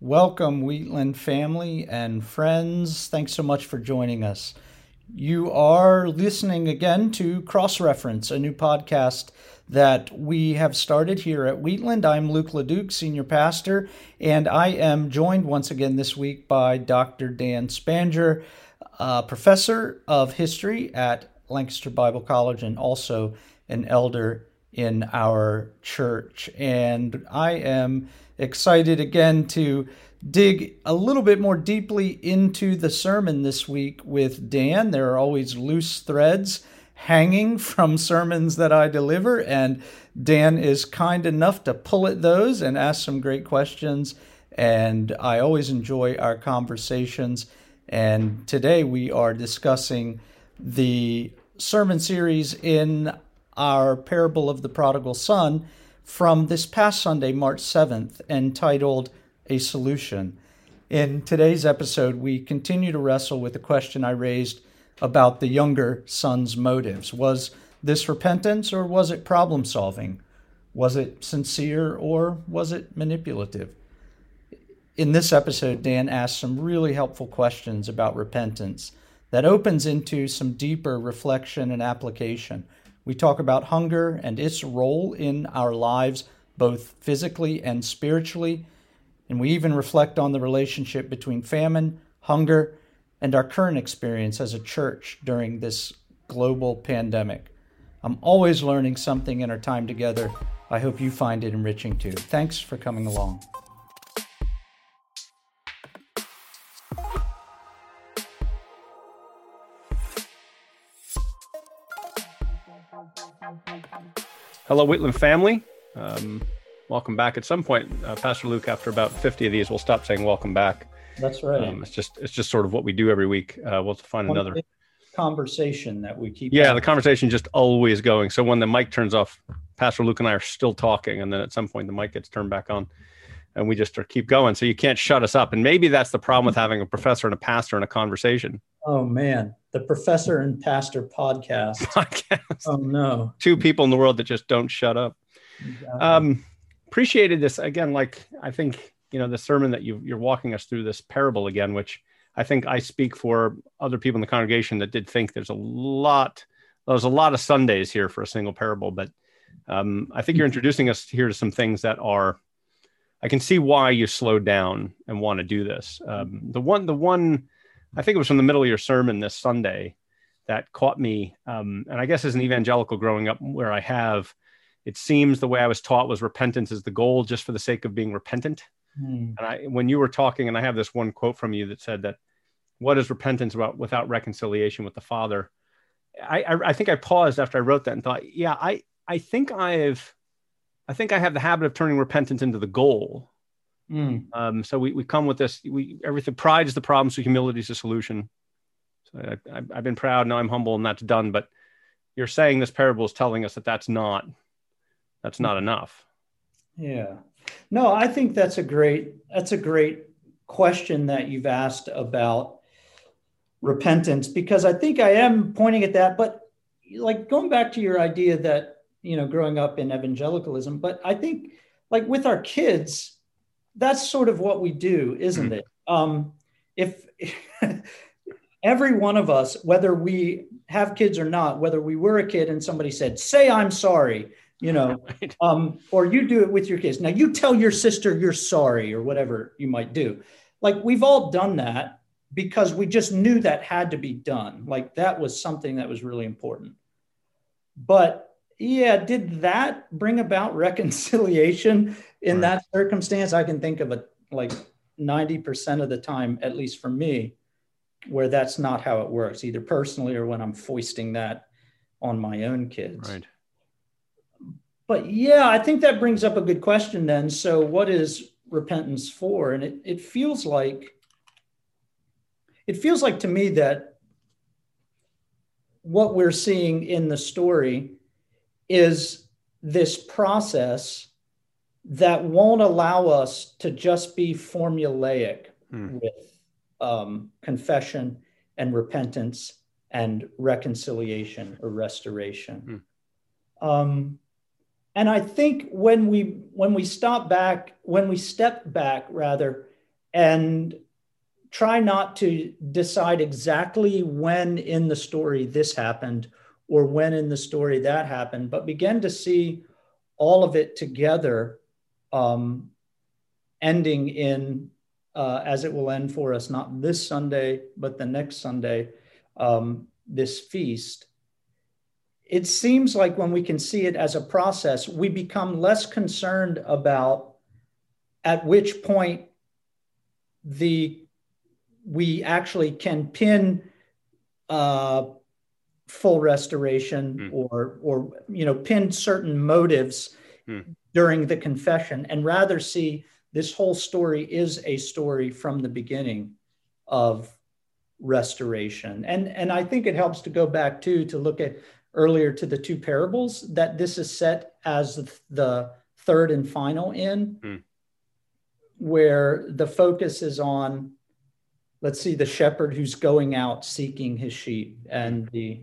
Welcome, Wheatland family and friends. Thanks so much for joining us. You are listening again to Cross Reference, a new podcast that we have started here at Wheatland. I'm Luke LeDuc, Senior Pastor, and I am joined once again this week by Dr. Dan Spanger, Professor of History at Lancaster Bible College and also an elder in our church. And I am excited again to dig a little bit more deeply into the sermon this week with Dan. There are always loose threads hanging from sermons that I deliver, and Dan is kind enough to pull at those and ask some great questions. And I always enjoy our conversations. And today we are discussing the sermon series in our parable of the prodigal son from this past Sunday, March 7th, entitled A Solution. In today's episode, we continue to wrestle with the question I raised about the younger son's motives. Was this repentance or was it problem solving? Was it sincere or was it manipulative? In this episode, Dan asks some really helpful questions about repentance that opens into some deeper reflection and application. We talk about hunger and its role in our lives, both physically and spiritually. And we even reflect on the relationship between famine, hunger, and our current experience as a church during this global pandemic. I'm always learning something in our time together. I hope you find it enriching too. Thanks for coming along. Hello, Wheatland family. Um, welcome back. At some point, uh, Pastor Luke, after about 50 of these, we'll stop saying welcome back. That's right. Um, it's just it's just sort of what we do every week. Uh, we'll find One another. conversation that we keep. Yeah, having. the conversation just always going. So when the mic turns off, Pastor Luke and I are still talking, and then at some point the mic gets turned back on, and we just are keep going. So you can't shut us up. And maybe that's the problem with having a professor and a pastor in a conversation. Oh man, the professor and pastor podcast. Podcast. Oh no. Two people in the world that just don't shut up. Exactly. um appreciated this again like i think you know the sermon that you, you're walking us through this parable again which i think i speak for other people in the congregation that did think there's a lot there's a lot of sundays here for a single parable but um, i think you're introducing us here to some things that are i can see why you slowed down and want to do this um, the one the one i think it was from the middle of your sermon this sunday that caught me um, and i guess as an evangelical growing up where i have it seems the way I was taught was repentance is the goal just for the sake of being repentant. Hmm. And I, when you were talking, and I have this one quote from you that said that, "What is repentance about without reconciliation with the Father?" I, I, I think I paused after I wrote that and thought, yeah, I, I think I've, I think I have the habit of turning repentance into the goal. Hmm. Um, so we, we come with this, we everything pride is the problem, so humility is the solution. So I, I, I've been proud, now I'm humble, and that's done. But you're saying this parable is telling us that that's not that's not enough. Yeah. No, I think that's a great that's a great question that you've asked about repentance because I think I am pointing at that but like going back to your idea that you know growing up in evangelicalism but I think like with our kids that's sort of what we do isn't it um if every one of us whether we have kids or not whether we were a kid and somebody said say I'm sorry you know um, or you do it with your kids. Now you tell your sister you're sorry or whatever you might do. Like we've all done that because we just knew that had to be done. Like that was something that was really important. But yeah, did that bring about reconciliation in Right. that circumstance? I can think of a like 90% of the time, at least for me, where that's not how it works, either personally or when I'm foisting that on my own kids. Right. But yeah, I think that brings up a good question then. So, what is repentance for? And it, it feels like, it feels like to me that what we're seeing in the story is this process that won't allow us to just be formulaic Hmm. with um, confession and repentance and reconciliation or restoration. Um, and I think when we when we stop back, when we step back rather and try not to decide exactly when in the story this happened or when in the story that happened, but begin to see all of it together, um, ending in uh, as it will end for us, not this Sunday, but the next Sunday, um, this feast. It seems like when we can see it as a process, we become less concerned about at which point the we actually can pin uh, full restoration mm. or or you know pin certain motives mm. during the confession and rather see this whole story is a story from the beginning of restoration and and i think it helps to go back too to look at earlier to the two parables that this is set as the third and final in mm. where the focus is on let's see the shepherd who's going out seeking his sheep and the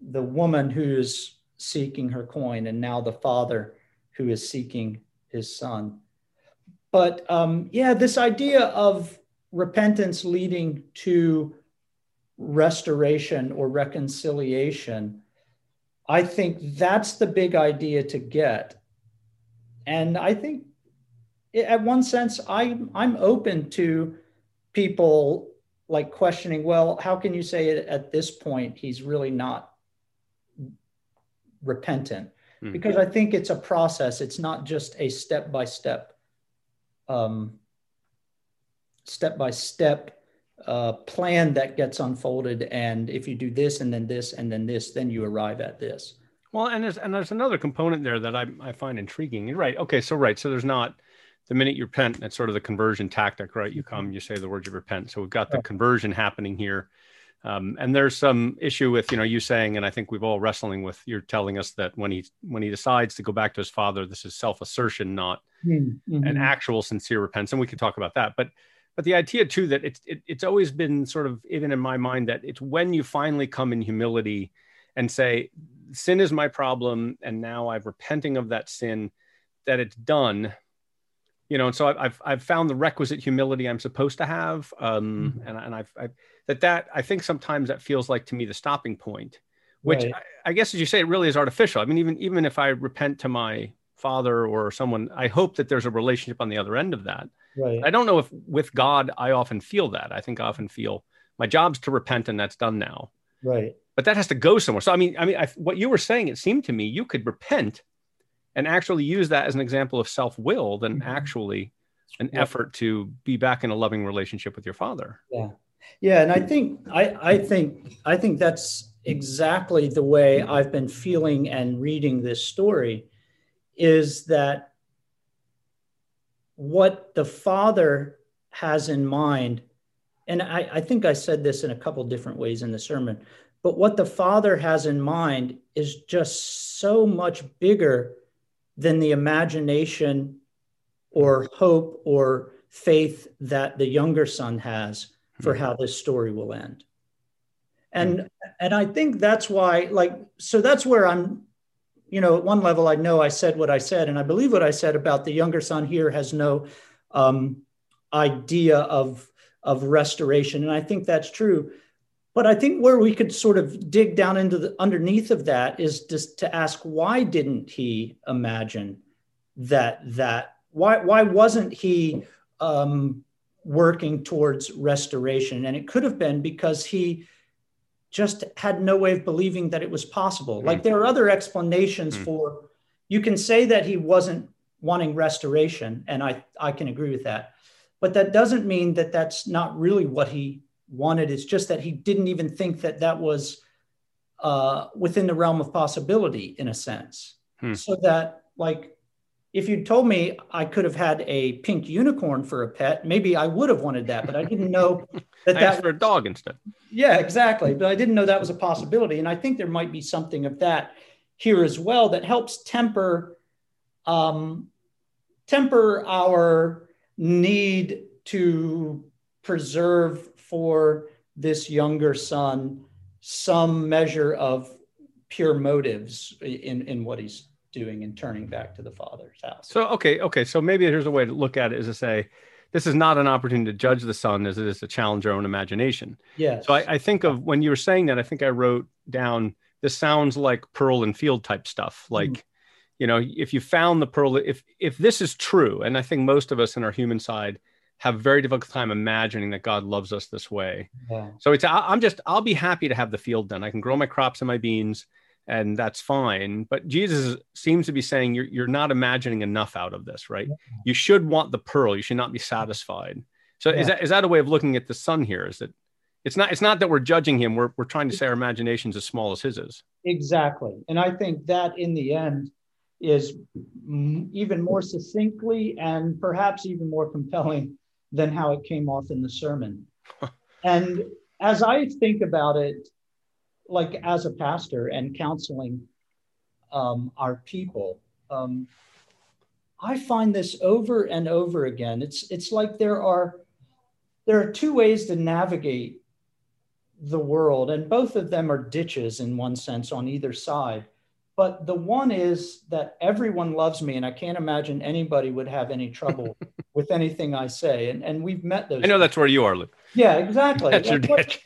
the woman who is seeking her coin and now the father who is seeking his son but um, yeah, this idea of repentance leading to restoration or reconciliation, I think that's the big idea to get. And I think, at one sense, I, I'm open to people like questioning, well, how can you say it at this point he's really not repentant? Mm-hmm. Because I think it's a process, it's not just a step by step um, step by step uh, plan that gets unfolded. And if you do this and then this and then this, then you arrive at this. Well, and there's and there's another component there that I, I find intriguing. You're right. Okay, so right. So there's not the minute you repent, that's sort of the conversion tactic, right? You come, you say the words, you repent. So we've got the conversion happening here. Um, and there's some issue with you know you saying, and I think we've all wrestling with. You're telling us that when he when he decides to go back to his father, this is self assertion, not mm-hmm. an actual sincere repentance. And we can talk about that. But but the idea too that it's it, it's always been sort of even in my mind that it's when you finally come in humility and say sin is my problem, and now I'm repenting of that sin, that it's done you know and so I've, I've found the requisite humility i'm supposed to have um mm-hmm. and, and I've, I've, that that i think sometimes that feels like to me the stopping point which right. I, I, guess as you say it really is artificial. I mean even even if i repent to my father or someone i hope that there's a relationship on the other end of that. Right. I don't know if with god i often feel that. I think i often feel my job's to repent and that's done now. Right. But that has to go somewhere. So i mean i mean I, what you were saying it seemed to me you could repent and actually use that as an example of self-will than mm-hmm. actually an yeah. effort to be back in a loving relationship with your father yeah yeah and i think i i think i think that's exactly the way i've been feeling and reading this story is that what the father has in mind and I, I think i said this in a couple different ways in the sermon but what the father has in mind is just so much bigger than the imagination or hope or faith that the younger son has for mm-hmm. how this story will end and mm-hmm. and i think that's why like so that's where i'm you know at one level i know i said what i said and i believe what i said about the younger son here has no um, idea of of restoration and i think that's true but I think where we could sort of dig down into the underneath of that is just to ask why didn't he imagine that that why why wasn't he um, working towards restoration? And it could have been because he just had no way of believing that it was possible. Mm. Like there are other explanations mm. for you can say that he wasn't wanting restoration, and I I can agree with that, but that doesn't mean that that's not really what he wanted. It's just that he didn't even think that that was uh, within the realm of possibility, in a sense. Hmm. So that, like, if you'd told me I could have had a pink unicorn for a pet, maybe I would have wanted that, but I didn't know that that for a dog instead. Yeah, exactly. But I didn't know that was a possibility, and I think there might be something of that here as well that helps temper um, temper our need to preserve for this younger son some measure of pure motives in, in what he's doing and turning back to the father's house. So, okay, okay. So maybe here's a way to look at it is to say, this is not an opportunity to judge the son as it is to challenge our own imagination. Yeah. So I, I think of when you were saying that, I think I wrote down this sounds like pearl and field type stuff. Like, mm. you know, if you found the pearl, if if this is true, and I think most of us in our human side have very difficult time imagining that God loves us this way. Yeah. So it's I'm just I'll be happy to have the field done. I can grow my crops and my beans and that's fine. But Jesus seems to be saying you're, you're not imagining enough out of this, right? You should want the pearl. You should not be satisfied. So yeah. is that is that a way of looking at the son here? Is that it's not it's not that we're judging him. We're we're trying to say our imagination's as small as his is. Exactly, and I think that in the end is even more succinctly and perhaps even more compelling than how it came off in the sermon. and as I think about it, like as a pastor and counseling um, our people, um, I find this over and over again. It's it's like there are there are two ways to navigate the world, and both of them are ditches in one sense on either side. But the one is that everyone loves me, and I can't imagine anybody would have any trouble with anything I say. And and we've met those. I know people. that's where you are, Luke. Yeah, exactly. That's your ditch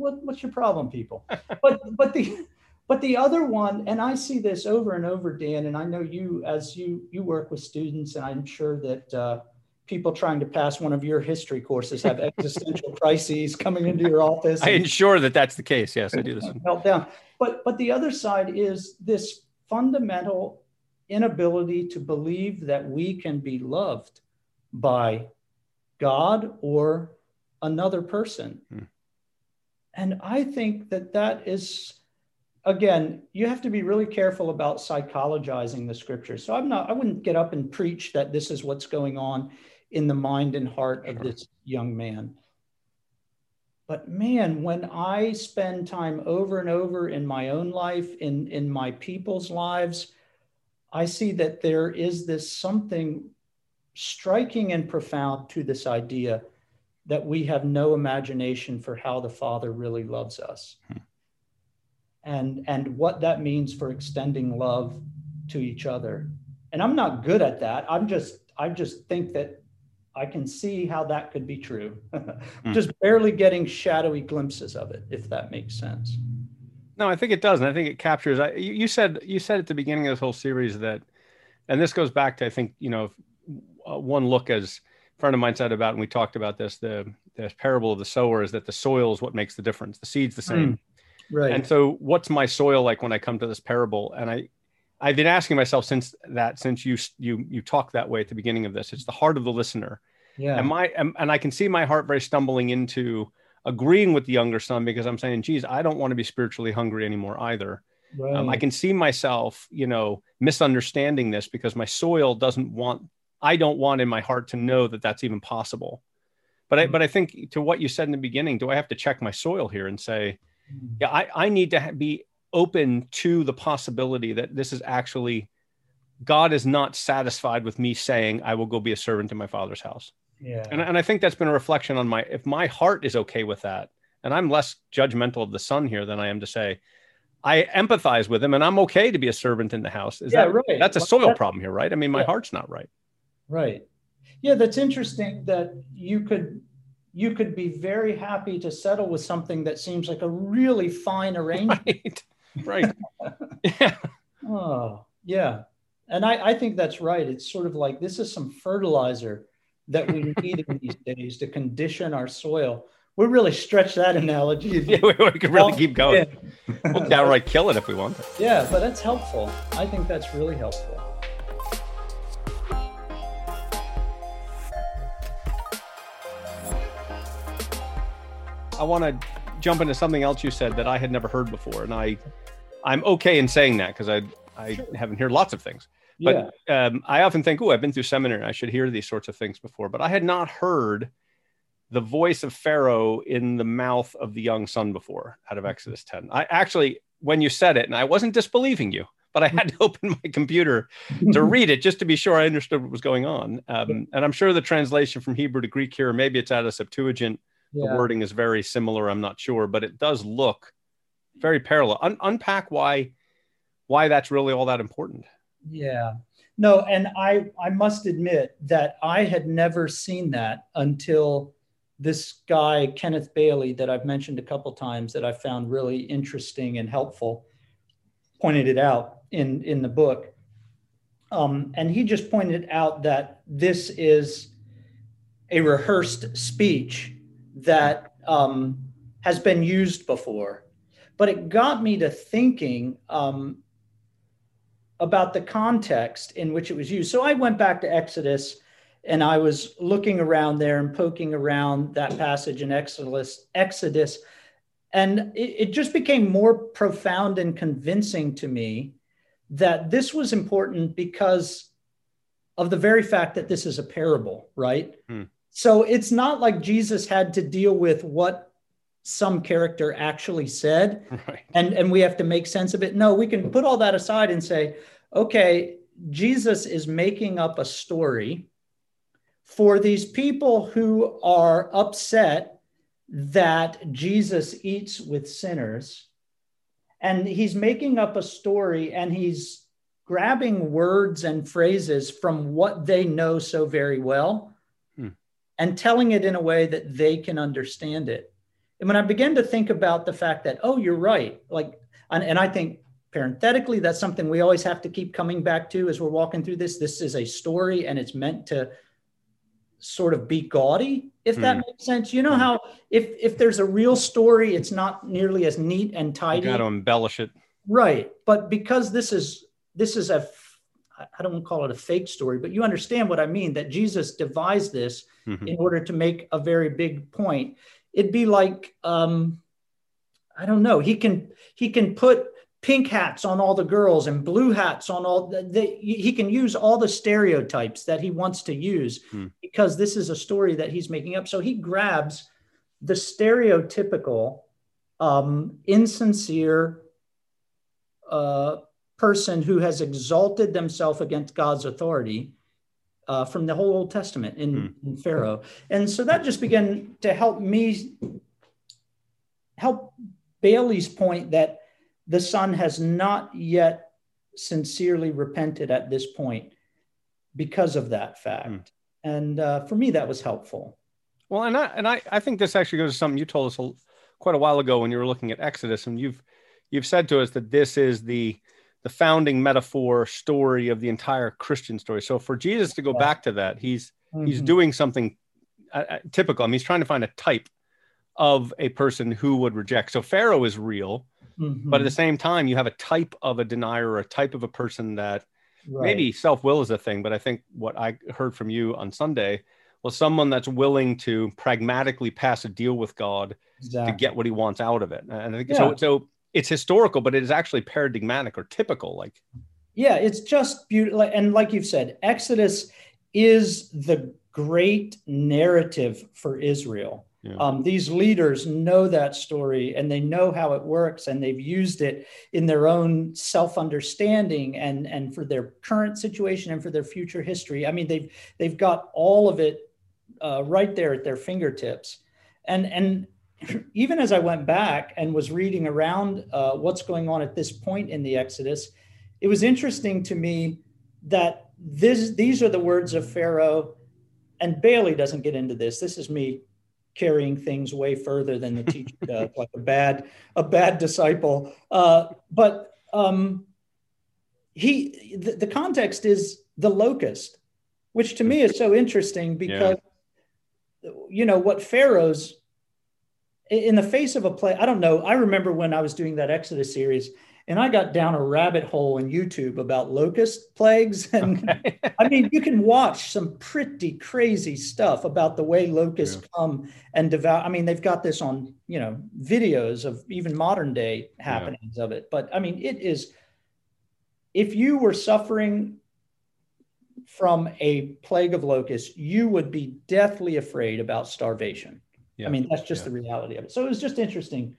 what, what's your problem, people? But but the but the other one, and I see this over and over, Dan, and I know you as you you work with students, and I'm sure that uh, people trying to pass one of your history courses have existential crises coming into your office. I ensure that that's the case. Yes, I do this. Meltdown. But but the other side is this fundamental inability to believe that we can be loved by God or another person. Hmm. And I think that that is, again, you have to be really careful about psychologizing the scripture. So I'm not, I wouldn't get up and preach that this is what's going on in the mind and heart of this young man. But man, when I spend time over and over in my own life, in, in my people's lives, I see that there is this something striking and profound to this idea that we have no imagination for how the Father really loves us. Hmm. And, and what that means for extending love to each other. And I'm not good at that. I'm just, I just think that I can see how that could be true. hmm. Just barely getting shadowy glimpses of it, if that makes sense. No, I think it does, and I think it captures. I, you, said you said at the beginning of this whole series that, and this goes back to I think you know, uh, one look as a friend of mine said about, and we talked about this, the, the parable of the sower is that the soil is what makes the difference. The seed's the same. Mm, right. And so what's my soil like when I come to this parable? And I, I've been asking myself since that, since you, you, you talked that way at the beginning of this, it's the heart of the listener. Yeah. And my, and, and I can see my heart very stumbling into agreeing with the younger son because I'm saying, geez, I don't want to be spiritually hungry anymore either. Right. Um, I can see myself, you know, misunderstanding this because my soil doesn't want I don't want in my heart to know that that's even possible. But I, mm. but I think to what you said in the beginning, do I have to check my soil here and say, mm. yeah, I, I need to be open to the possibility that this is actually God is not satisfied with me saying I will go be a servant in my father's house. Yeah. And, and I think that's been a reflection on my if my heart is okay with that, and I'm less judgmental of the son here than I am to say, I empathize with him and I'm okay to be a servant in the house. Is yeah, that right. that's a soil problem here, right? I mean, my yeah. heart's not right. Right. Yeah, that's interesting that you could you could be very happy to settle with something that seems like a really fine arrangement. Right. Right. yeah. Oh, yeah. And I, I think that's right. It's sort of like this is some fertilizer that we need in these days to condition our soil. We really stretch that analogy. Yeah, we, we could really keep going. we'll downright kill it if we want. Yeah, but that's helpful. I think that's really helpful. I want to jump into something else you said that I had never heard before, and I, I'm okay in saying that because I I sure. haven't heard lots of things. But yeah. um, I often think, oh, I've been through seminary. I should hear these sorts of things before. But I had not heard the voice of Pharaoh in the mouth of the young son before out of Exodus 10. I actually, when you said it, and I wasn't disbelieving you, but I had to open my computer to read it just to be sure I understood what was going on. Um, and I'm sure the translation from Hebrew to Greek here, maybe it's out of Septuagint yeah. the wording is very similar i'm not sure but it does look very parallel Un- unpack why why that's really all that important yeah No, and I I must admit that I had never seen that until this guy Kenneth Bailey that I've mentioned a couple times that I found really interesting and helpful pointed it out in in the book. Um, and he just pointed out that this is a rehearsed speech that um, has been used before. But it got me to thinking um, about the context in which it was used. So I went back to Exodus and I was looking around there and poking around that passage in Exodus, Exodus, and it, it just became more profound and convincing to me that this was important because of the very fact that this is a parable, right? Hmm. So it's not like Jesus had to deal with what some character actually said right. and, and we have to make sense of it. No, we can put all that aside and say, okay, Jesus is making up a story for these people who are upset that Jesus eats with sinners. And he's making up a story and he's grabbing words and phrases from what they know so very well hmm. and telling it in a way that they can understand it. And when I began to think about the fact that, oh, you're right, like, and, and I think parenthetically, that's something we always have to keep coming back to as we're walking through this. This is a story and it's meant to sort of be gaudy, if that mm. makes sense. You know hmm. how if if there's a real story, it's not nearly as neat and tidy. You got to embellish it. Right. But because this is this is a I don't want to call it a fake story, but you understand what I mean that Jesus devised this mm-hmm. in order to make a very big point. It'd be like um I don't know, he can he can put pink hats on all the girls and blue hats on all the, the, he can use all the stereotypes that he wants to use hmm. because this is a story that he's making up so he grabs the stereotypical um, insincere uh, person who has exalted themselves against god's authority uh, from the whole old testament in, hmm. in pharaoh and so that just began to help me help bailey's point that the son has not yet sincerely repented at this point because of that fact. Mm. And uh, for me, that was helpful. Well, and I and I, I think this actually goes to something you told us a, quite a while ago when you were looking at Exodus, and you've you've said to us that this is the the founding metaphor story of the entire Christian story. So for Jesus to go back to that, he's mm-hmm. he's doing something uh, uh, typical. I mean, he's trying to find a type of a person who would reject. So Pharaoh is real, Mm-hmm. But at the same time, you have a type of a denier or a type of a person that right. maybe self will is a thing. But I think what I heard from you on Sunday was someone that's willing to pragmatically pass a deal with God exactly. to get what he wants out of it. And I think yeah. so. So it's historical, but it is actually paradigmatic or typical. Like, yeah, it's just beautiful. And like you've said, Exodus is the great narrative for Israel. Yeah. Um, these leaders know that story and they know how it works and they've used it in their own self-understanding and and for their current situation and for their future history. I mean, they've they've got all of it uh, right there at their fingertips. And and even as I went back and was reading around uh, what's going on at this point in the Exodus, it was interesting to me that this these are the words of Pharaoh. And Bailey doesn't get into this. This is me carrying things way further than the teacher does, like a bad a bad disciple. Uh, but um, he the, the, context is the locust, which to me is so interesting because yeah. you know what Pharaoh's in the face of a play. I don't know. I remember when I was doing that Exodus series and I got down a rabbit hole in YouTube about locust plagues. And okay. I mean, you can watch some pretty crazy stuff about the way locusts yeah. come and devour. I mean, they've got this on, you know, videos of even modern day happenings yeah. of it. But I mean, it is, if you were suffering from a plague of locusts, you would be deathly afraid about starvation. Yeah. I mean, that's just the reality of it. So it was just interesting.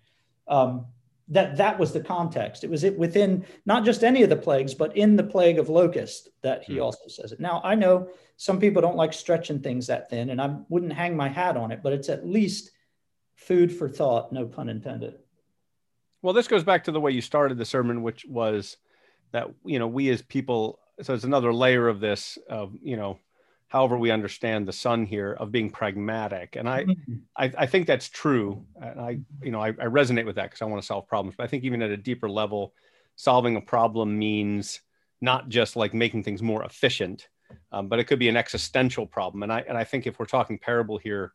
Um, that that was the context. It was it within not just any of the plagues, but in the plague of locust that he mm. also says it. Now I know some people don't like stretching things that thin, and I wouldn't hang my hat on it, but it's at least food for thought, no pun intended. Well, this goes back to the way you started the sermon, which was that you know we as people so it's another layer of this of you know however we understand the son here of being pragmatic and i mm-hmm. I, I, think that's true and i you know i, I resonate with that because i want to solve problems but i think even at a deeper level solving a problem means not just like making things more efficient um, but it could be an existential problem and i and i think if we're talking parable here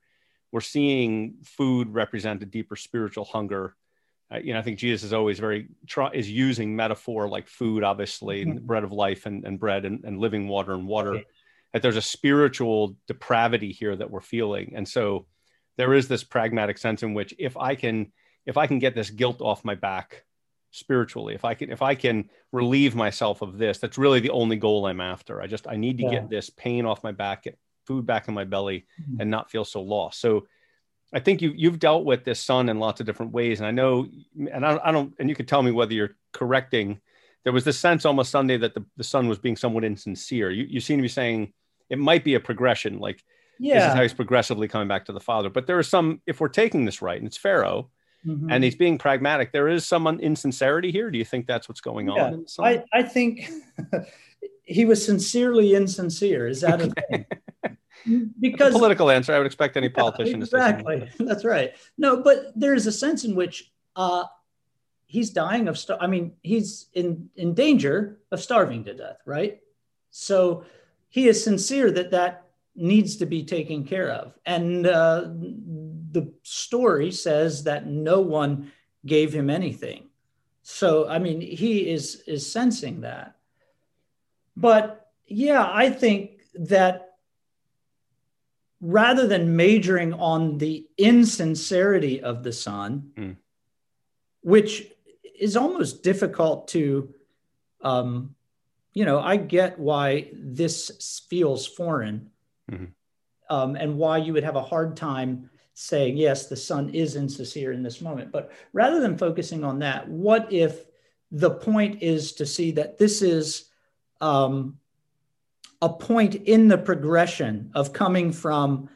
we're seeing food represent a deeper spiritual hunger uh, you know, I think Jesus is always very is using metaphor like food, obviously, mm-hmm. bread of life and, and bread and, and living water and water. Okay that there's a spiritual depravity here that we're feeling. And so there is this pragmatic sense in which if i can if i can get this guilt off my back spiritually if i can if i can relieve myself of this that's really the only goal i'm after. I just i need to yeah. get this pain off my back get food back in my belly mm-hmm. and not feel so lost. So i think you you've dealt with this son in lots of different ways. And i know and i, I don't and you can tell me whether you're correcting. There was this sense almost sunday that the, the son was being somewhat insincere. You, you seem to be saying it might be a progression. Like yeah. this is how he's progressively coming back to the father. But there is some, if we're taking this right, and it's Pharaoh, mm-hmm. and he's being pragmatic, there is some insincerity here. Do you think that's what's going yeah. on? I, I think he was sincerely insincere. Is that a thing? because a political answer, I would expect any politician yeah, exactly. to say. That's right. No, but there is a sense in which uh, he's dying of. Star- I mean, he's in in danger of starving to death, right? So he is sincere that that needs to be taken care of. And uh, the story says that no one gave him anything. So, I mean, he is, is sensing that. But yeah, I think that rather than majoring on the insincerity of the son, mm. which is almost difficult to um, you know, I get why this feels foreign mm-hmm. um, and why you would have a hard time saying, yes, the son is insincere in this moment. But rather than focusing on that, what if the point is to see that this is um, a point in the progression of coming from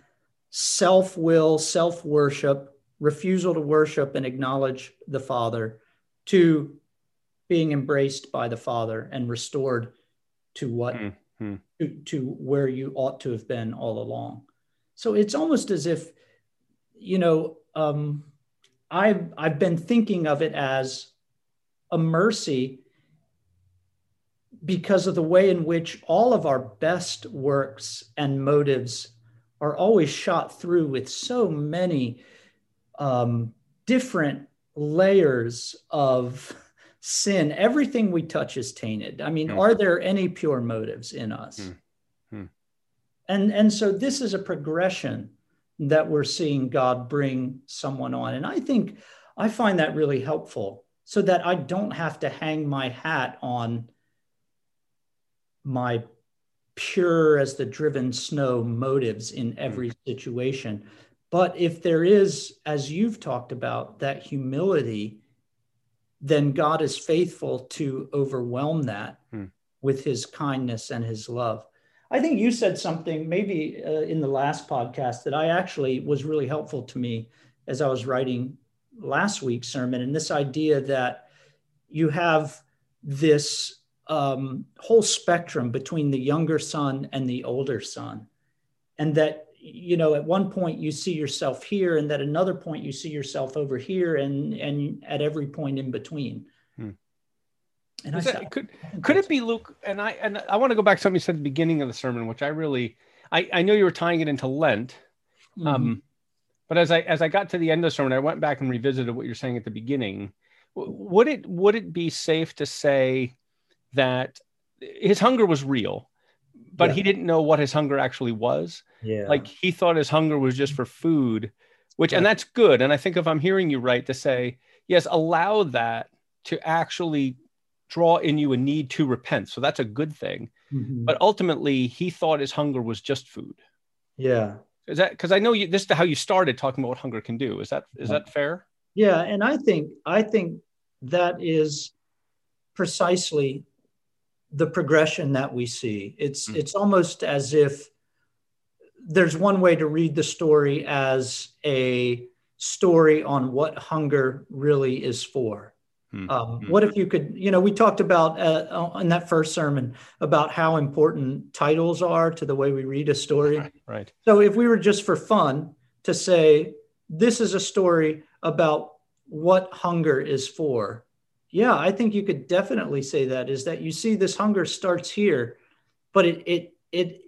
self will, self worship, refusal to worship and acknowledge the Father to being embraced by the Father and restored to what mm-hmm. to, to where you ought to have been all along. So it's almost as if, you know, um, I've I've been thinking of it as a mercy because of the way in which all of our best works and motives are always shot through with so many um, different layers of sin, everything we touch is tainted. I mean, mm. are there any pure motives in us? Mm. Mm. And, and so this is a progression that we're seeing God bring someone on. And I think I find that really helpful so that I don't have to hang my hat on my pure as the driven snow motives in every mm. situation. But if there is, as you've talked about, that humility then God is faithful to overwhelm that hmm. with his kindness and his love. I think you said something maybe uh, in the last podcast that I actually was really helpful to me as I was writing last week's sermon. And this idea that you have this um, whole spectrum between the younger son and the older son, and that you know at one point you see yourself here and at another point you see yourself over here and and at every point in between hmm. and I that, could could it be luke and i and i want to go back to something you said at the beginning of the sermon which i really i i know you were tying it into lent mm-hmm. um but as i as i got to the end of the sermon i went back and revisited what you're saying at the beginning would it would it be safe to say that his hunger was real but yeah. he didn't know what his hunger actually was. Yeah. Like he thought his hunger was just for food, which, yeah. and that's good. And I think if I'm hearing you right to say, yes, allow that to actually draw in you a need to repent. So that's a good thing. Mm-hmm. But ultimately, he thought his hunger was just food. Yeah. Is that because I know you, this is how you started talking about what hunger can do. Is that, is that fair? Yeah. And I think, I think that is precisely the progression that we see. It's mm-hmm. it's almost as if there's one way to read the story as a story on what hunger really is for. Hmm. Um, hmm. What if you could, you know, we talked about uh, in that first sermon about how important titles are to the way we read a story. Right. So if we were just for fun to say, this is a story about what hunger is for, yeah, I think you could definitely say that is that you see this hunger starts here, but it it it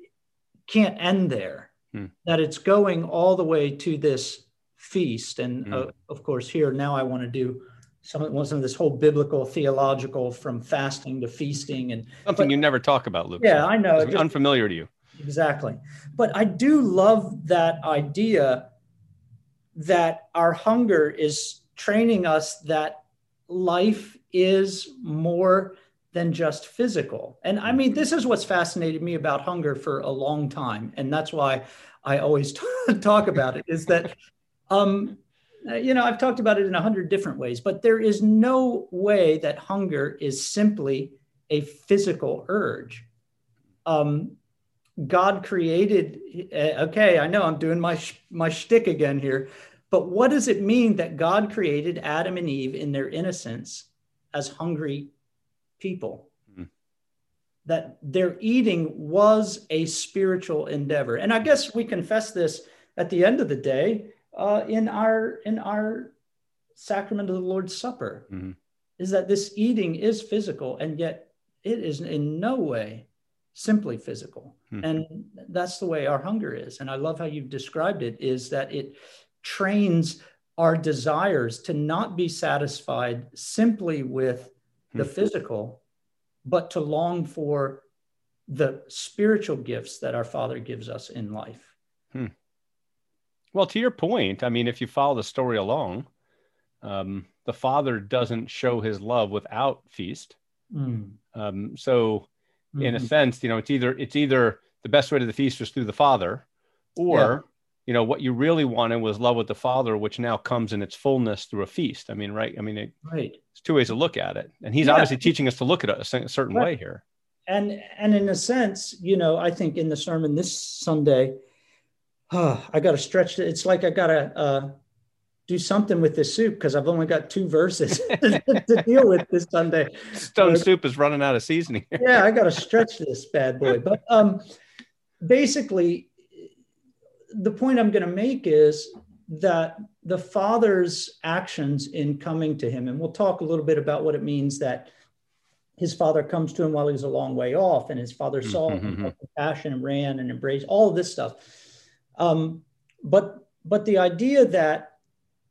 can't end there. Hmm. That it's going all the way to this feast, and hmm. uh, of course here now I want to do some of, some of this whole biblical theological from fasting to feasting and something but, you never talk about, Luke. Yeah, I know. Just, unfamiliar to you. Exactly, but I do love that idea that our hunger is training us that life is more than just physical. And I mean, this is what's fascinated me about hunger for a long time. And that's why I always talk about it is that, um, you know, I've talked about it in a hundred different ways, but there is no way that hunger is simply a physical urge. Um, God created, eh, okay, I know I'm doing my, my shtick again here, but what does it mean that God created Adam and Eve in their innocence as hungry people? Mm-hmm. That their eating was a spiritual endeavor. And I guess we confess this at the end of the day uh, in our in our sacrament of the Lord's Supper. Mm-hmm. Is that this eating is physical, and yet it is in no way simply physical. Mm-hmm. And that's the way our hunger is. And I love how you've described it, is that it trains our desires to not be satisfied simply with the hmm. physical, but to long for the spiritual gifts that our Father gives us in life. Hmm. Well, to your point, I mean, if you follow the story along, um, the Father doesn't show his love without feast. Mm. Um, so, mm-hmm. in a hmm. sense, you know, it's either it's either the best way to the feast was through the Father, or you know what you really wanted was love with the father which now comes in its fullness through a feast. I mean right? I mean it, right. it's two ways to look at it. And he's yeah. obviously teaching us to look at it a, certain right. way here. And and in a sense you know i think in the sermon this sunday oh, i got to stretch it. It's like i got to uh, do something with this soup because i've only got two verses to deal with this sunday. Stone soup is running out of seasoning. Yeah i got to stretch this bad boy. But um basically the point I'm going to make is that the father's actions in coming to him, and we'll talk a little bit about what it means that his father comes to him while he's a long way off, and his father saw mm-hmm. him, mm-hmm. compassion, and ran and embraced all of this stuff. Um, but but the idea that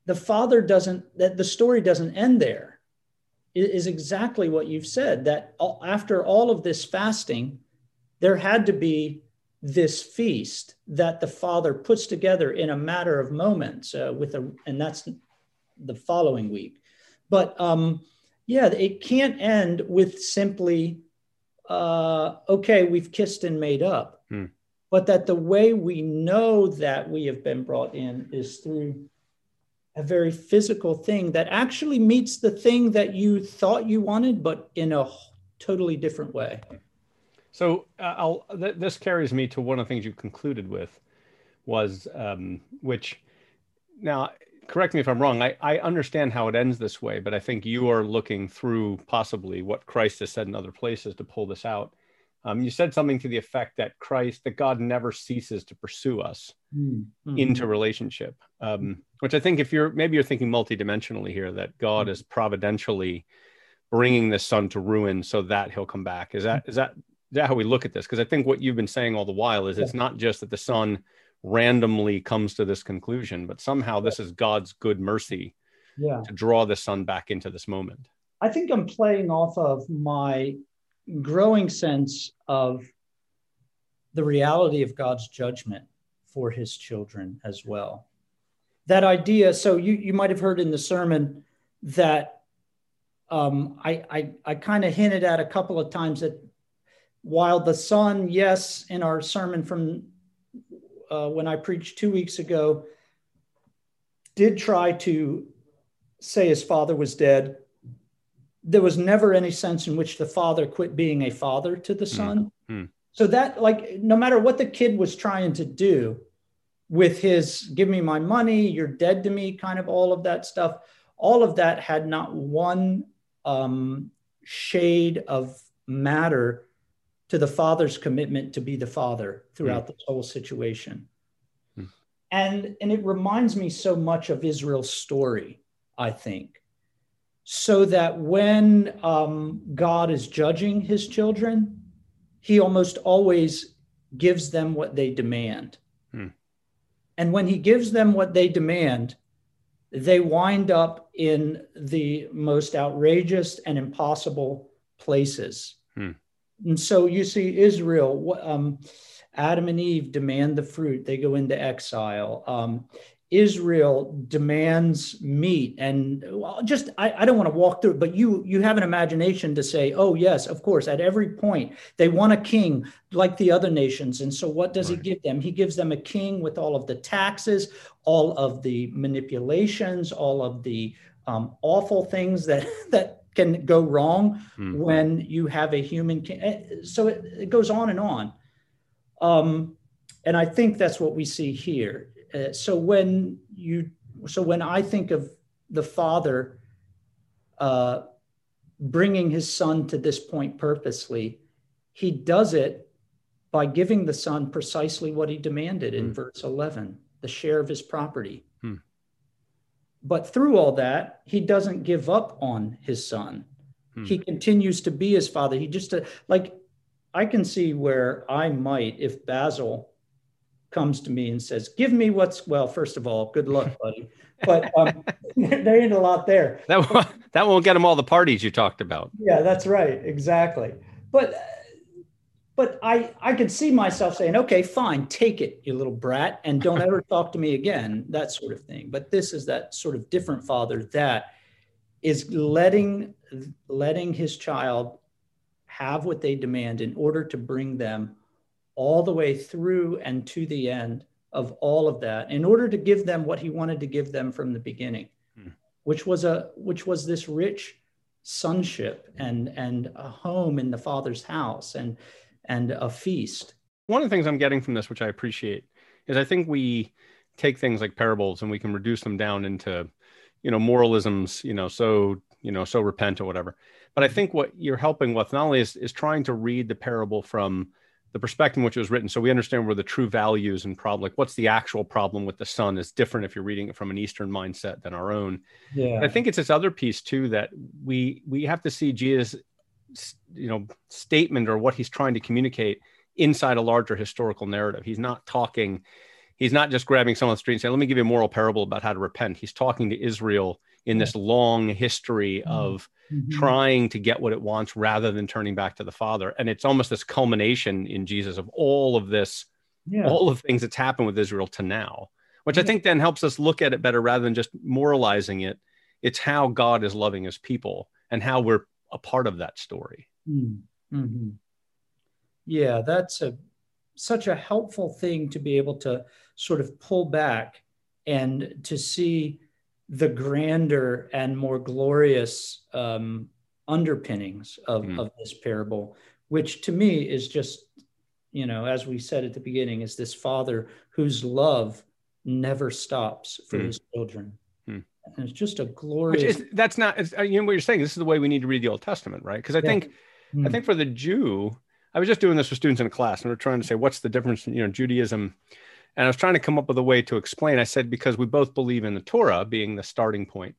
the father doesn't that the story doesn't end there is exactly what you've said. That after all of this fasting, there had to be this feast that the father puts together in a matter of moments uh, with a and that's the following week. But um yeah it can't end with simply uh okay we've kissed and made up. Hmm. but that the way we know that we have been brought in is through a very physical thing that actually meets the thing that you thought you wanted but in a totally different way so uh, th- this carries me to one of the things you concluded with was, um, which now correct me if I'm wrong. I, I understand how it ends this way, but I think you are looking through possibly what Christ has said in other places to pull this out. Um, you said something to the effect that Christ, that God never ceases to pursue us mm-hmm. into relationship, um, which I think if you're maybe you're thinking multidimensionally here, that God mm-hmm. is providentially bringing the son to ruin so that he'll come back. Is that is that how we look at this? Because I think what you've been saying all the while is it's not just that the son randomly comes to this conclusion, but somehow this is God's good mercy yeah. to draw the son back into this moment. I think I'm playing off of my growing sense of the reality of God's judgment for his children as well. That idea, so you, you might have heard in the sermon that um, I, I, I kind of hinted at a couple of times that while the son, yes, in our sermon from uh, when I preached two weeks ago, did try to say his father was dead, there was never any sense in which the father quit being a father to the son. Mm-hmm. So that, like, no matter what the kid was trying to do with his give me my money, you're dead to me, kind of all of that stuff, all of that had not one um, shade of matter to the father's commitment to be the father throughout mm. this whole situation. Mm. And, and it reminds me so much of Israel's story, I think, so that when um, God is judging his children, he almost always gives them what they demand. Mm. And when he gives them what they demand, they wind up in the most outrageous and impossible places. And so you see Israel, um, Adam and Eve demand the fruit, they go into exile. Um, Israel demands meat, and well, just I, I don't want to walk through it, but you you have an imagination to say, oh yes, of course, at every point they want a king like the other nations, and so what does right. he give them? He gives them a king with all of the taxes, all of the manipulations, all of the um, awful things that that can go wrong mm-hmm. when you have a human king. Eh, so it, it goes on and on. Um, and I think that's what we see here uh, so when you so when I think of the father uh, bringing his son to this point purposely, he does it by giving the son precisely what he demanded in mm. verse 11 the share of his property. But through all that, he doesn't give up on his son. Hmm. He continues to be his father. He just, uh, like, I can see where I might, if Basil comes to me and says, "Give me what's well." First of all, good luck, buddy. But um, there ain't a lot there. That won't, that won't get him all the parties you talked about. Yeah, that's right, exactly. But but I I could see myself saying, "Okay, fine, take it, you little brat, and don't ever talk to me again." That sort of thing. But this is that sort of different father that is letting letting his child have what they demand in order to bring them all the way through and to the end of all of that in order to give them what he wanted to give them from the beginning hmm. which was a which was this rich sonship and and a home in the father's house and and a feast. One of the things i'm getting from this which i appreciate is i think we take things like parables and we can reduce them down into you know moralisms you know so you know so repent or whatever. But i hmm. think what you're helping with not only is, is trying to read the parable from the perspective in which it was written so we understand where the true values and problem like what's the actual problem with the son is different if you're reading it from an eastern mindset than our own. Yeah. I think it's this other piece too that we we have to see jesus you know statement or what he's trying to communicate inside a larger historical narrative he's not talking he's not just grabbing someone on the street and saying let me give you a moral parable about how to repent he's talking to israel in this long history mm-hmm. of mm-hmm. trying to get what it wants rather than turning back to the Father. And it's almost this culmination in Jesus of all of this, yeah. all of things that's happened with Israel to now, which yeah. I think then helps us look at it better rather than just moralizing it. It's how God is loving his people and how we're a part of that story. Mm-hmm. mm-hmm. Yeah, that's a such a helpful thing to be able to sort of pull back and to see the grander and more glorious um, underpinnings of, mm. of this parable, which to me is just, you know, as we said at the beginning, is this father whose love never stops for mm. his children. Mm. And it's just a glorious. Is, that's not, uh, you know, what you're saying. This is the way we need to read the Old Testament, right? Because I yeah. think, I hmm. think for the Jew, I was just doing this with students in a class, and we're trying to say what's the difference, you know, Judaism and I was trying to come up with a way to explain. I said, because we both believe in the Torah being the starting point.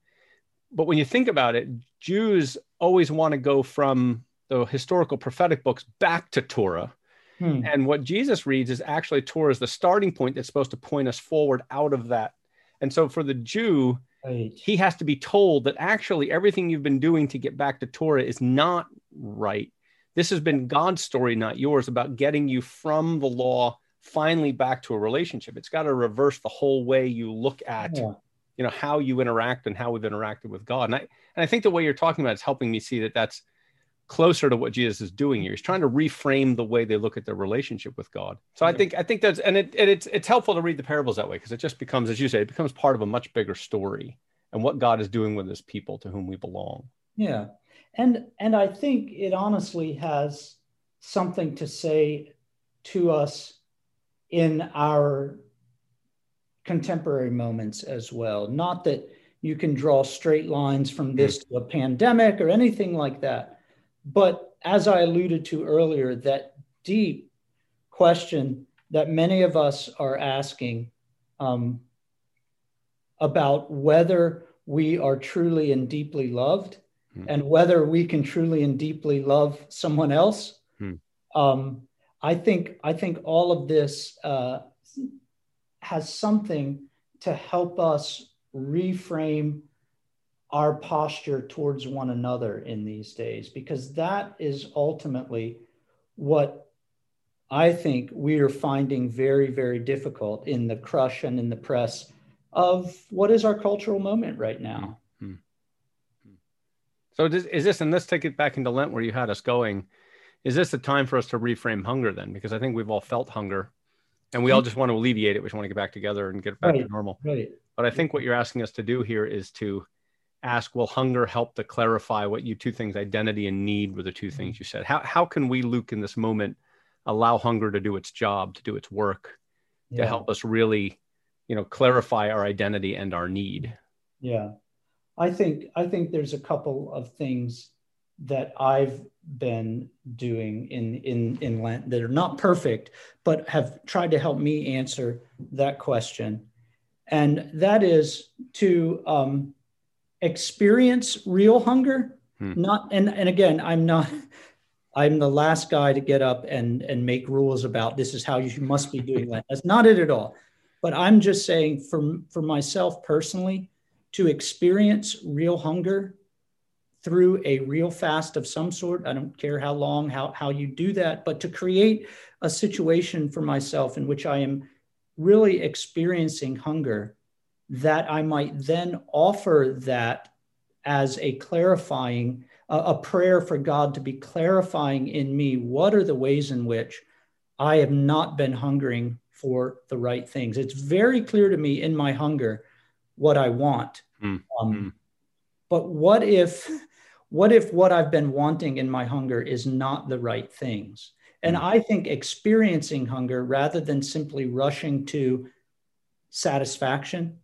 But when you think about it, Jews always want to go from the historical prophetic books back to Torah. Hmm. And what Jesus reads is actually Torah is the starting point that's supposed to point us forward out of that. And so for the Jew, right. he has to be told that actually everything you've been doing to get back to Torah is not right. This has been God's story, not yours, about getting you from the law finally back to a relationship. It's got to reverse the whole way you look at, yeah. you know, how you interact and how we've interacted with God. And I and I think the way you're talking about is helping me see that that's closer to what Jesus is doing here. He's trying to reframe the way they look at their relationship with God. So I think I think that's and it and it's it's helpful to read the parables that way because it just becomes, as you say, it becomes part of a much bigger story and what God is doing with His people to whom we belong. Yeah, and and I think it honestly has something to say to us in our contemporary moments as well. Not that you can draw straight lines from hmm. this to a pandemic or anything like that. But as I alluded to earlier, that deep question that many of us are asking um, about whether we are truly and deeply loved hmm. and whether we can truly and deeply love someone else. Hmm. Um, I think I think all of this uh, has something to help us reframe our posture towards one another in these days because that is ultimately what I think we are finding very, very difficult in the crush and in the press of what is our cultural moment right now. Mm-hmm. So, does, is this, and let's take it back into Lent where you had us going. Is this a time for us to reframe hunger then? Because I think we've all felt hunger and we all just want to alleviate it. We just want to get back together and get back right, to normal. Right. But I think what you're asking us to do here is to ask, will hunger help to clarify what you two things, identity and need, were the two things you said? How, how can we, Luke, in this moment, allow hunger to do its job, to do its work, yeah. to help us really, you know, clarify our identity and our need? Yeah. I think I think there's a couple of things that I've been doing in in in Lent that are not perfect, but have tried to help me answer that question, and that is to um, experience real hunger. Hmm. Not and and again, I'm not. I'm the last guy to get up and and make rules about this is how you must be doing that That's not it at all. But I'm just saying for for myself personally, to experience real hunger through a real fast of some sort. I don't care how long, how, how you do that, but to create a situation for myself in which I am really experiencing hunger, that I might then offer that as a clarifying, a, prayer for God to be clarifying in me what are the ways in which I have not been hungering for the right things. It's very clear to me in my hunger what I want. Mm. Um, mm. But what if what if what I've been wanting in my hunger is not the right things? And mm. I think experiencing hunger rather than simply rushing to satisfaction,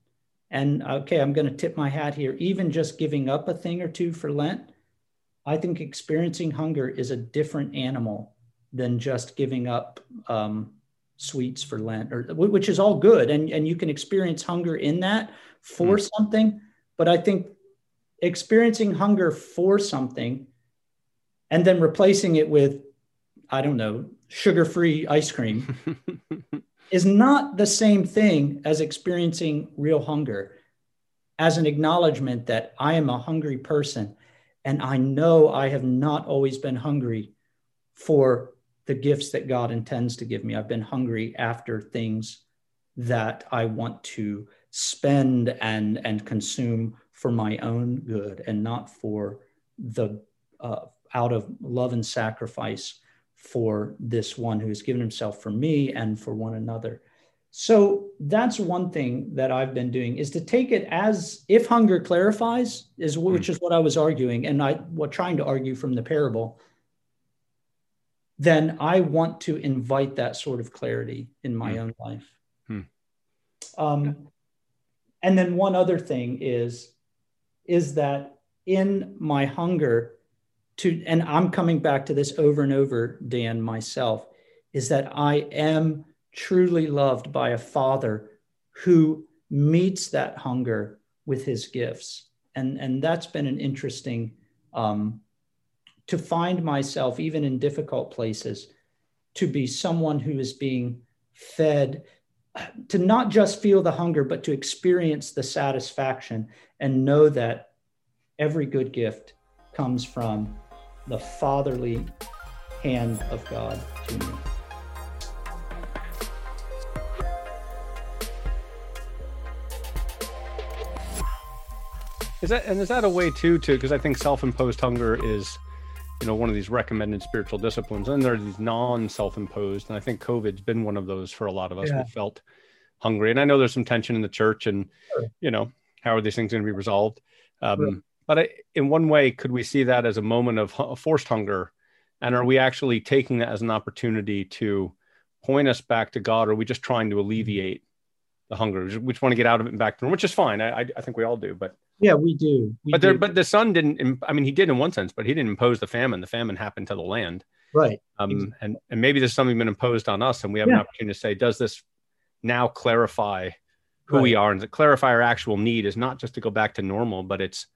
and okay, I'm going to tip my hat here, even just giving up a thing or two for Lent, I think experiencing hunger is a different animal than just giving up um, sweets for Lent, or which is all good, and and you can experience hunger in that for mm. something. But I think experiencing hunger for something and then replacing it with, I don't know, sugar free ice cream is not the same thing as experiencing real hunger as an acknowledgement that I am a hungry person and I know I have not always been hungry for the gifts that God intends to give me. I've been hungry after things that I want to spend and and consume for my own good and not for the uh, out of love and sacrifice for this one who has given himself for me and for one another so that's one thing that i've been doing is to take it as if hunger clarifies is hmm. which is what i was arguing and i was trying to argue from the parable then i want to invite that sort of clarity in my mm. own life mm. um, and then one other thing is is that in my hunger to, and I'm coming back to this over and over, Dan, myself, is that I am truly loved by a father who meets that hunger with his gifts. And, and that's been an interesting um, to find myself, even in difficult places, to be someone who is being fed, to not just feel the hunger, but to experience the satisfaction and know that every good gift comes from the fatherly hand of God to me. Is that and is that a way too to because I think self-imposed hunger is you know one of these recommended spiritual disciplines and there are these non-self-imposed and I think COVID's been one of those for a lot of us yeah. who felt hungry and I know there's some tension in the church and sure. you know how are these things going to be resolved um, but I, in one way, could we see that as a moment of forced hunger? And are we actually taking that as an opportunity to point us back to God? Or are we just trying to alleviate the hunger? We just want to get out of it and back to which is fine. I, I think we all do. But Yeah, we do. We but there, do. but the son didn't. I mean, he did in one sense, but he didn't impose the famine. The famine happened to the land. Right. Um, exactly. and and maybe there's something been imposed on us, and we have yeah. an opportunity to say, does this now clarify who right. we are, and to clarify our actual need is not just to go back to normal, but it's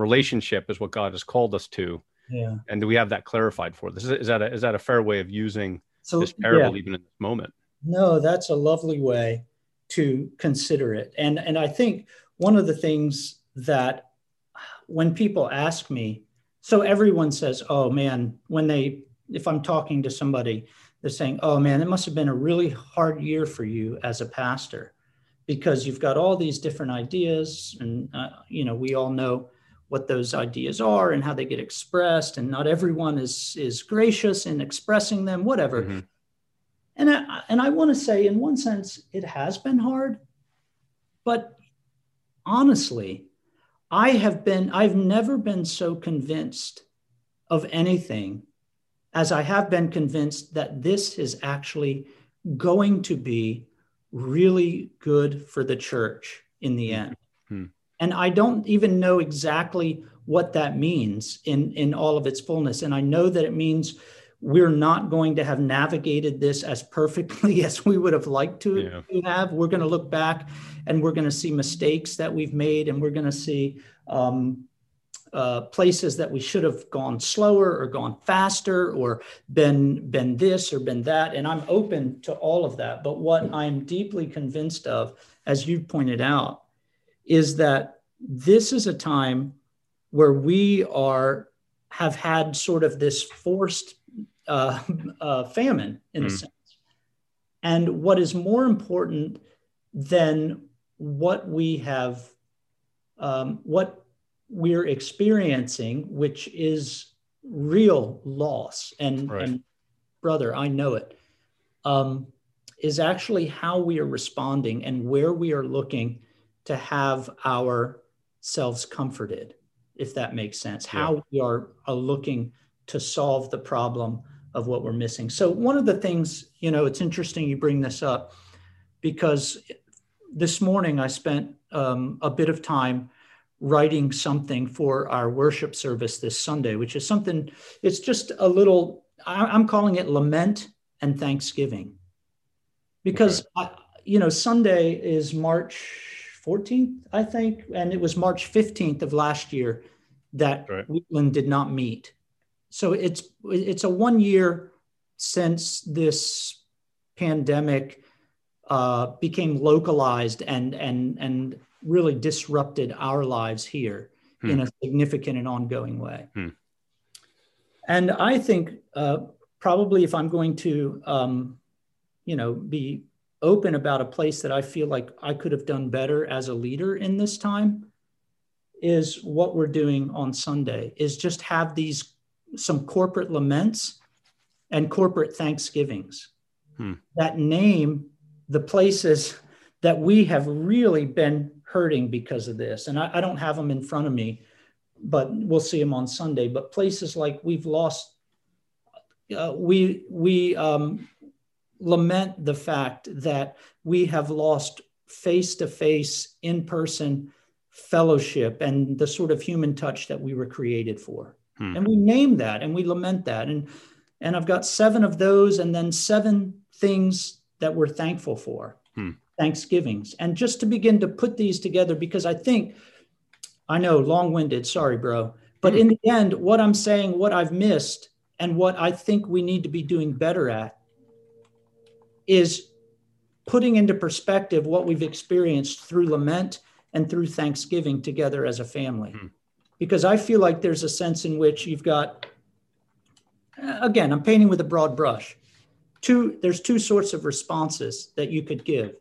relationship is what God has called us to. Yeah. And do we have that clarified for this? Is, is that a, is that a fair way of using so, this parable yeah. even in this moment? No, that's a lovely way to consider it. And and I think one of the things that when people ask me, so everyone says, "Oh man," when they if I'm talking to somebody, they're saying, "Oh man, it must have been a really hard year for you as a pastor." Because you've got all these different ideas, and uh, you know we all know what those ideas are and how they get expressed and not everyone is is gracious in expressing them whatever mm-hmm. and I, and I want to say in one sense it has been hard but honestly I have been I've never been so convinced of anything as I have been convinced that this is actually going to be really good for the church in the end. And i don't even know exactly what that means in in all of its fullness. And i know that it means we're not going to have navigated this as perfectly as we would have liked to, yeah. have. We're going to look back and we're going to see mistakes that we've made and we're going to see um, uh, places that we should have gone slower or gone faster or been been this or been that. And i'm open to all of that. But what i'm deeply convinced of as you pointed out is that this is a time where we are have had sort of this forced uh, uh, famine in mm. a hmm. sense. And what is more important than what we have, um, what we're experiencing, which is real loss, and, right. and brother, I know it, um, is actually how we are responding and where we are looking to have ourselves comforted, if that makes sense, yeah. how we are, are looking to solve the problem of what we're missing. So, one of the things, you know, it's interesting you bring this up because this morning I spent um, a bit of time writing something for our worship service this Sunday, which is something, it's just a little, I'm calling it lament and thanksgiving. Because, okay. I, you know, Sunday is March 14th, I think, and it was March 15th of last year that right. Wheatland did not meet. So it's it's a one year since this pandemic uh, became localized and and and really disrupted our lives here hmm. in a significant and ongoing way. Hmm. And I think uh, probably if I'm going to, um, you know, be open about a place that I feel like I could have done better as a leader in this time is what we're doing on Sunday is just have these some corporate laments and corporate thanksgivings hmm. that name the places that we have really been hurting because of this. And I, I don't have them in front of me, but we'll see them on Sunday. But places like we've lost, uh, we we um, lament the fact that we have lost face to face, in person fellowship and the sort of human touch that we were created for. Hmm. And we name that and we lament that. And, and I've got seven of those and then seven things that we're thankful for, hmm. Thanksgivings. And just to begin to put these together, because I think, I know, long winded, sorry, bro. But hmm. in the end, what I'm saying, what I've missed, and what I think we need to be doing better at is putting into perspective what we've experienced through lament and through Thanksgiving together as a family. Mm. Because I feel like there's a sense in which you've got, again, I'm painting with a broad brush. Two, there's two sorts of responses that you could give.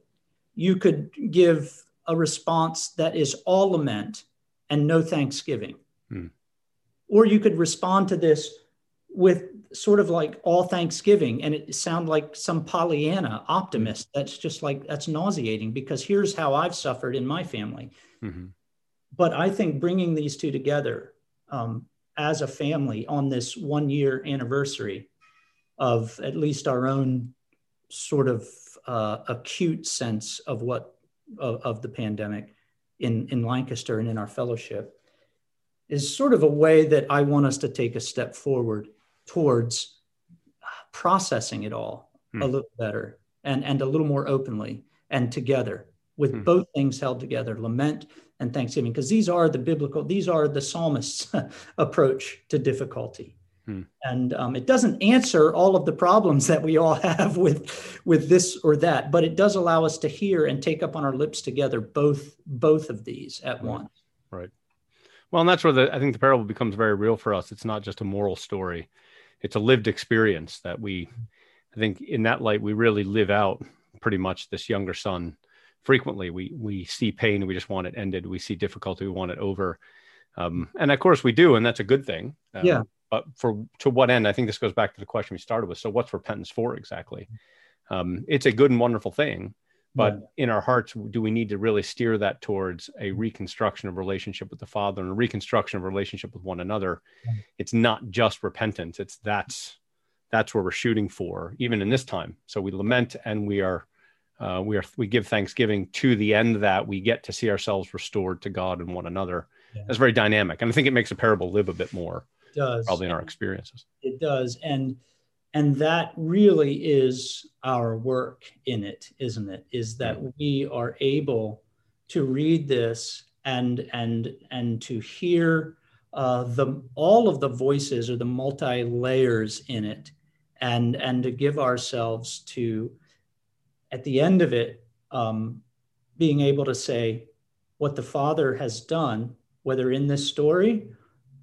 You could give a response that is all lament and no thanksgiving. Mm. Or you could respond to this with sort of like all Thanksgiving, and it sound like some Pollyanna optimist. That's just like that's nauseating because here's how I've suffered in my family. Mm-hmm. But I think bringing these two together um, as a family on this one year anniversary of at least our own sort of uh, acute sense of what of, of the pandemic in, in Lancaster and in our fellowship is sort of a way that I want us to take a step forward towards processing it all hmm. a little better and, and a little more openly and together with hmm. both things held together lament and thanksgiving because these are the biblical these are the psalmist's approach to difficulty hmm. and um, it doesn't answer all of the problems that we all have with with this or that but it does allow us to hear and take up on our lips together both both of these at right. once right well and that's where the i think the parable becomes very real for us it's not just a moral story it's a lived experience that we i think in that light we really live out pretty much this younger son frequently. We we see pain we just want it ended. We see difficulty we want it over. Um, and of course we do and that's a good thing. Um, yeah. but for to what end? I think this goes back to the question we started with. So what's repentance for exactly? Um, it's a good and wonderful thing but yeah. in our hearts do we need to really steer that towards a reconstruction of relationship with the father and a reconstruction of relationship with one another yeah. it's not just repentance it's that's that's where we're shooting for even in this time so we lament and we are uh, we are we give thanksgiving to the end that we get to see ourselves restored to God and one another. Yeah. That's very dynamic, and I think it makes a parable live a bit more. It does probably in our experiences? It does, and and that really is our work in it, isn't it? Is that mm-hmm. we are able to read this and and and to hear uh, the all of the voices or the multi layers in it, and and to give ourselves to at the end of it, um, being able to say what the Father has done, whether in this story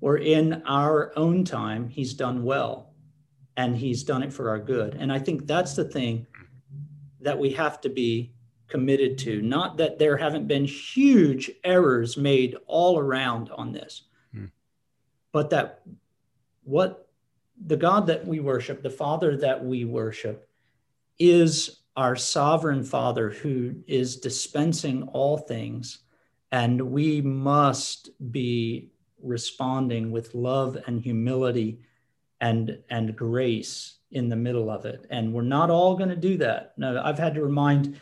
or in our own time, He's done well and He's done it for our good. And I think that's the thing that we have to be committed to. Not that there haven't been huge errors made all around on this, hmm. but that what the God that we worship, the Father that we worship, is our sovereign Father who is dispensing all things, and we must be responding with love and humility and and grace in the middle of it. And we're not all going to do that. No, I've had to remind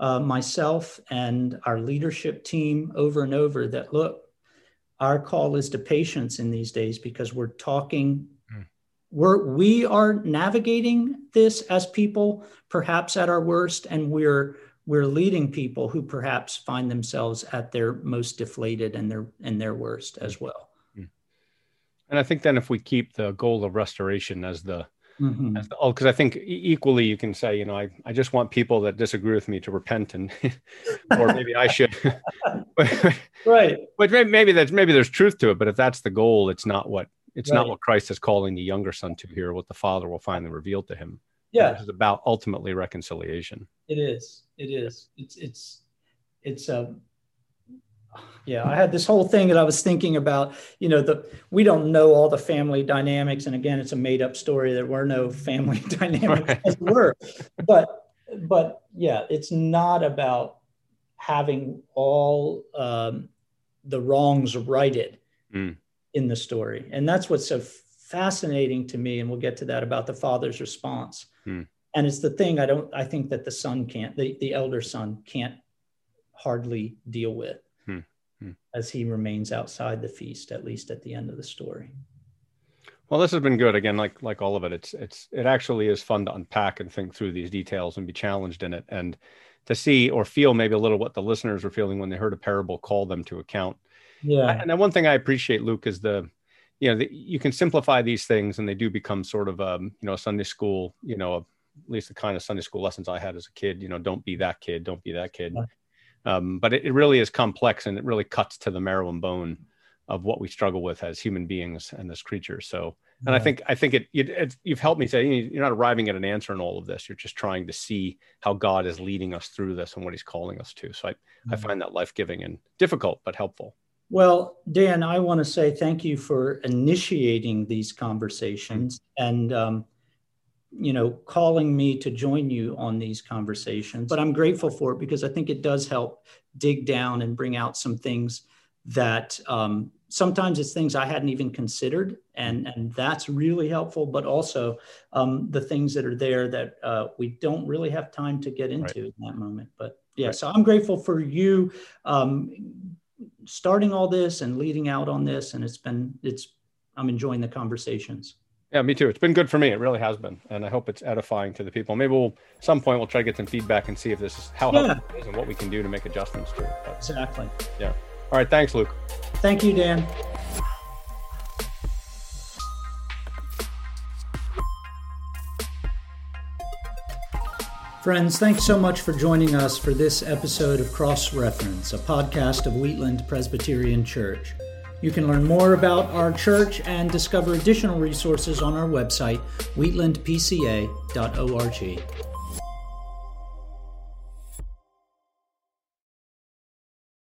uh, myself and our leadership team over and over that look, our call is to patience in these days because we're talking we're we are navigating this as people perhaps at our worst and we're we're leading people who perhaps find themselves at their most deflated and their and their worst as well hmm. And i think then if we keep the goal of restoration as the mm-hmm. as the oh because i think equally you can say you know I, I just want people that disagree with me to repent and or maybe i should right but maybe that's maybe there's truth to it but if that's the goal it's not what it's right. not what Christ is calling the younger son to here, what the Father will finally reveal to him. Yeah. This is about ultimately reconciliation. It is. It is. It's it's it's um yeah, I had this whole thing that I was thinking about, you know, the we don't know all the family dynamics. And again, it's a made up story. There were no family dynamics right. as were. But but yeah, it's not about having all um, the wrongs righted. Mm in the story. And that's what's so fascinating to me. And we'll get to that about the father's response. Hmm. And it's the thing I don't, I think that the son can't, the, the elder son can't hardly deal with hmm. Hmm. as he remains outside the feast, at least at the end of the story. Well, this has been good. Again, like like all of it, it's it's it actually is fun to unpack and think through these details and be challenged in it, and to see or feel maybe a little what the listeners were feeling when they heard a parable call them to account yeah. And then one thing I appreciate, Luke, is the, you know, the, you can simplify these things and they do become sort of, um, you know, a Sunday school, you know, a, at least the kind of Sunday school lessons I had as a kid, you know, don't be that kid, don't be that kid. Um, but it, it, really is complex and it really cuts to the marrow and bone of what we struggle with as human beings and as creatures. So, and yeah. I think, I think it, it, you've helped me say, you're not arriving at an answer in all of this. You're just trying to see how God is leading us through this and what he's calling us to. So I, mm-hmm. I find that life-giving and difficult, but helpful. Well, Dan, I want to say thank you for initiating these conversations and, um, you know, calling me to join you on these conversations. But I'm grateful for it because I think it does help dig down and bring out some things that um, sometimes it's things I hadn't even considered, and and that's really helpful. But also um, the things that are there that uh, we don't really have time to get into right. in that moment. But yeah, right. so I'm grateful for you um, starting all this and leading out on this, and it's been it's I'm enjoying the conversations. Yeah, me too. It's been good for me. It really has been, and I hope it's edifying to the people. Maybe we'll some point we'll try to get some feedback and see if this is how yeah. helpful it is and what we can do to make adjustments to it. But, exactly. Yeah. All right. Thanks, Luke. Thank you, Dan. Friends, thanks so much for joining us for this episode of Cross Reference, a podcast of Wheatland Presbyterian Church. You can learn more about our church and discover additional resources on our website, wheatlandpca.org.